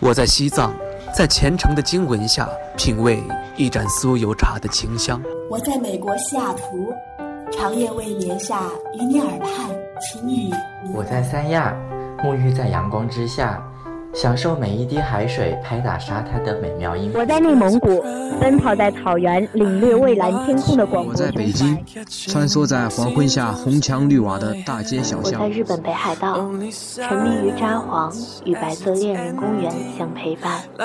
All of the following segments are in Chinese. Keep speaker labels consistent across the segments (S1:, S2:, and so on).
S1: 我在西藏，在虔诚的经文下品味一盏酥油茶的清香。
S2: 我在美国西雅图，长夜未眠下与你耳畔轻语。
S3: 我在三亚，沐浴在阳光之下。享受每一滴海水拍打沙滩的美妙音。
S4: 我在内蒙古，奔跑在草原，领略蔚蓝天空的广阔。
S5: 我在北京，穿梭在黄昏下红墙绿瓦的大街小巷。
S6: 我在日本北海道，沉迷于札幌，与白色恋人公园相陪伴。亲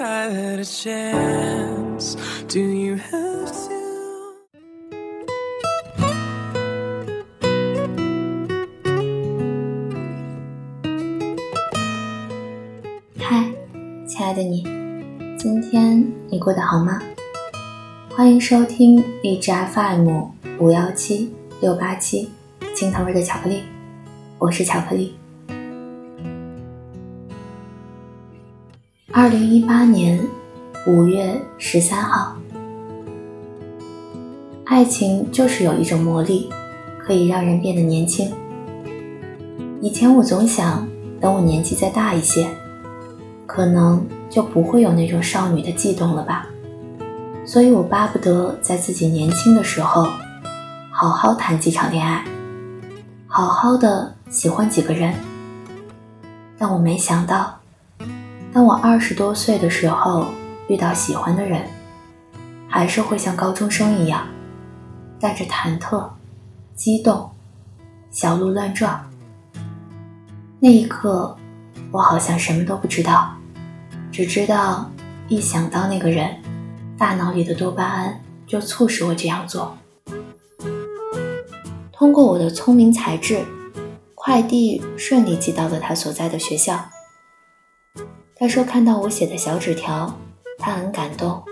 S6: 爱的你，今天你过得好吗？欢迎收听荔枝 FM 五幺七六八七青藤味的巧克力，我是巧克力。二零一八年五月十三号，爱情就是有一种魔力，可以让人变得年轻。以前我总想，等我年纪再大一些。可能就不会有那种少女的悸动了吧，所以我巴不得在自己年轻的时候，好好谈几场恋爱，好好的喜欢几个人。但我没想到，当我二十多岁的时候遇到喜欢的人，还是会像高中生一样，带着忐忑、激动，小鹿乱撞。那一刻。我好像什么都不知道，只知道一想到那个人，大脑里的多巴胺就促使我这样做。通过我的聪明才智，快递顺利寄到了他所在的学校。他说看到我写的小纸条，他很感动。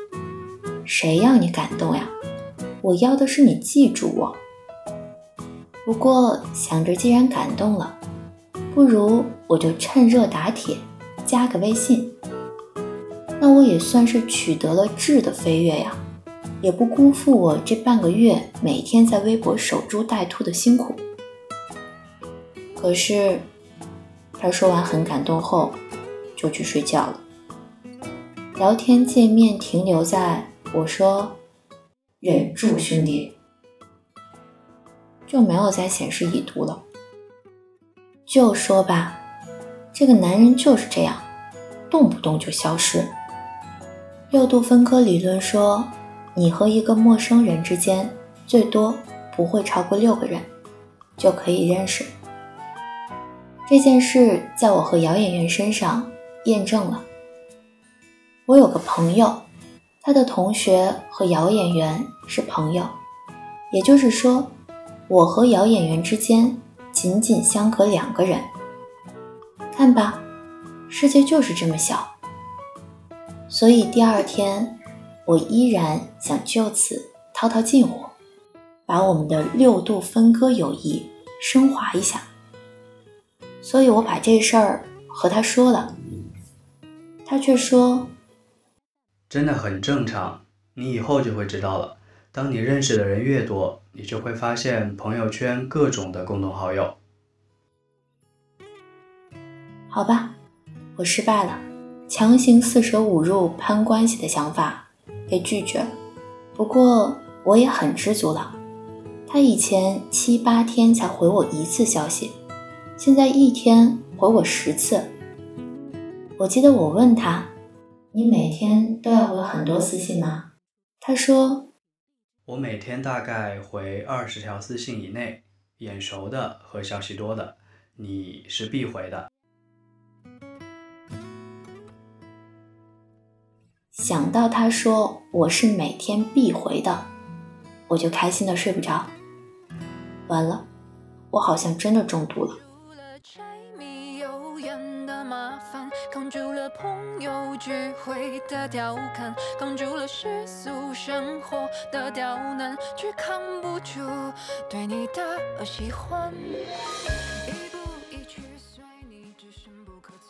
S6: 谁要你感动呀？我要的是你记住我。不过想着既然感动了。不如我就趁热打铁，加个微信。那我也算是取得了质的飞跃呀，也不辜负我这半个月每天在微博守株待兔的辛苦。可是，他说完很感动后，就去睡觉了。聊天界面停留在我说“忍住，兄弟”，就没有再显示已读了。就说吧，这个男人就是这样，动不动就消失。六度分割理论说，你和一个陌生人之间最多不会超过六个人就可以认识。这件事在我和姚演员身上验证了。我有个朋友，他的同学和姚演员是朋友，也就是说，我和姚演员之间。仅仅相隔两个人，看吧，世界就是这么小。所以第二天，我依然想就此套套近乎，把我们的六度分割友谊升华一下。所以我把这事儿和他说了，他却说：“
S7: 真的很正常，你以后就会知道了。”当你认识的人越多，你就会发现朋友圈各种的共同好友。
S6: 好吧，我失败了，强行四舍五入攀关系的想法被拒绝。不过我也很知足了，他以前七八天才回我一次消息，现在一天回我十次。我记得我问他：“你每天都要回很多私信吗？”他说。
S7: 我每天大概回二十条私信以内，眼熟的和消息多的，你是必回的。
S6: 想到他说我是每天必回的，我就开心的睡不着。完了，我好像真的中毒了。扛住了朋友聚会的调侃，扛住了世俗生活的刁难，却扛不住对你的喜欢。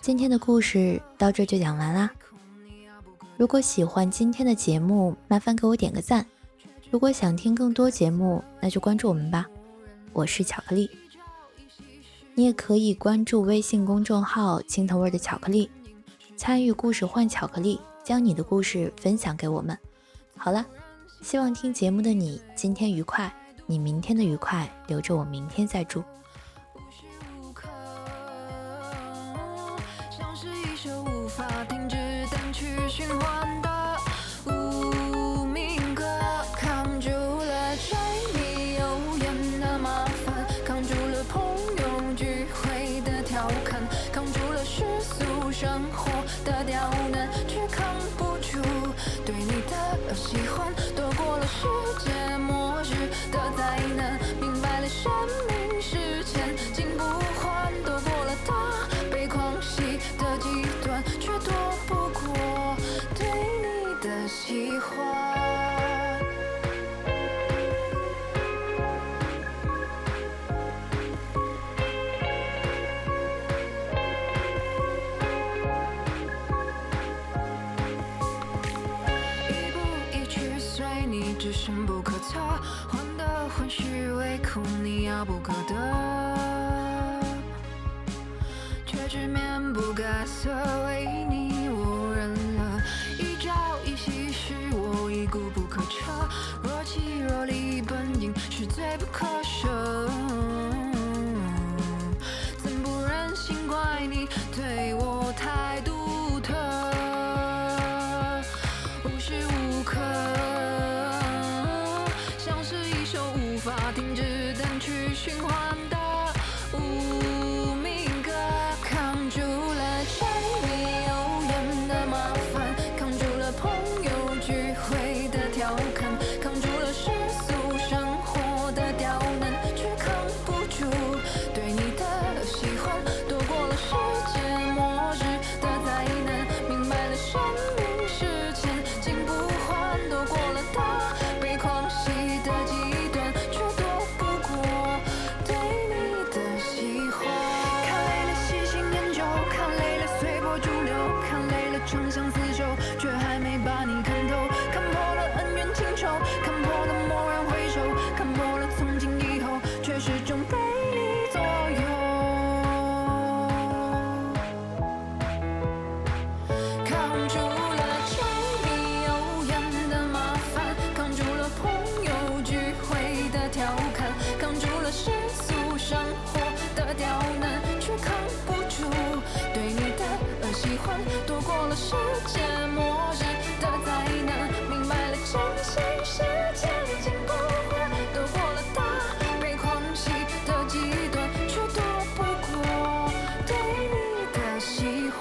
S6: 今天的故事到这就讲完啦。如果喜欢今天的节目，麻烦给我点个赞。如果想听更多节目，那就关注我们吧。我是巧克力。你也可以关注微信公众号“青藤味的巧克力”，参与故事换巧克力，将你的故事分享给我们。好了，希望听节目的你今天愉快，你明天的愉快留着我明天再祝。
S8: 你遥不可得，却只面不改色，为主流，看累了长相厮守，却还没把你看透。看破了恩怨情仇，看破了蓦然回首，看破了。末日的灾难，明白了真心，时间经不过，躲过了大，被狂喜的极端，却躲不过对你的喜欢。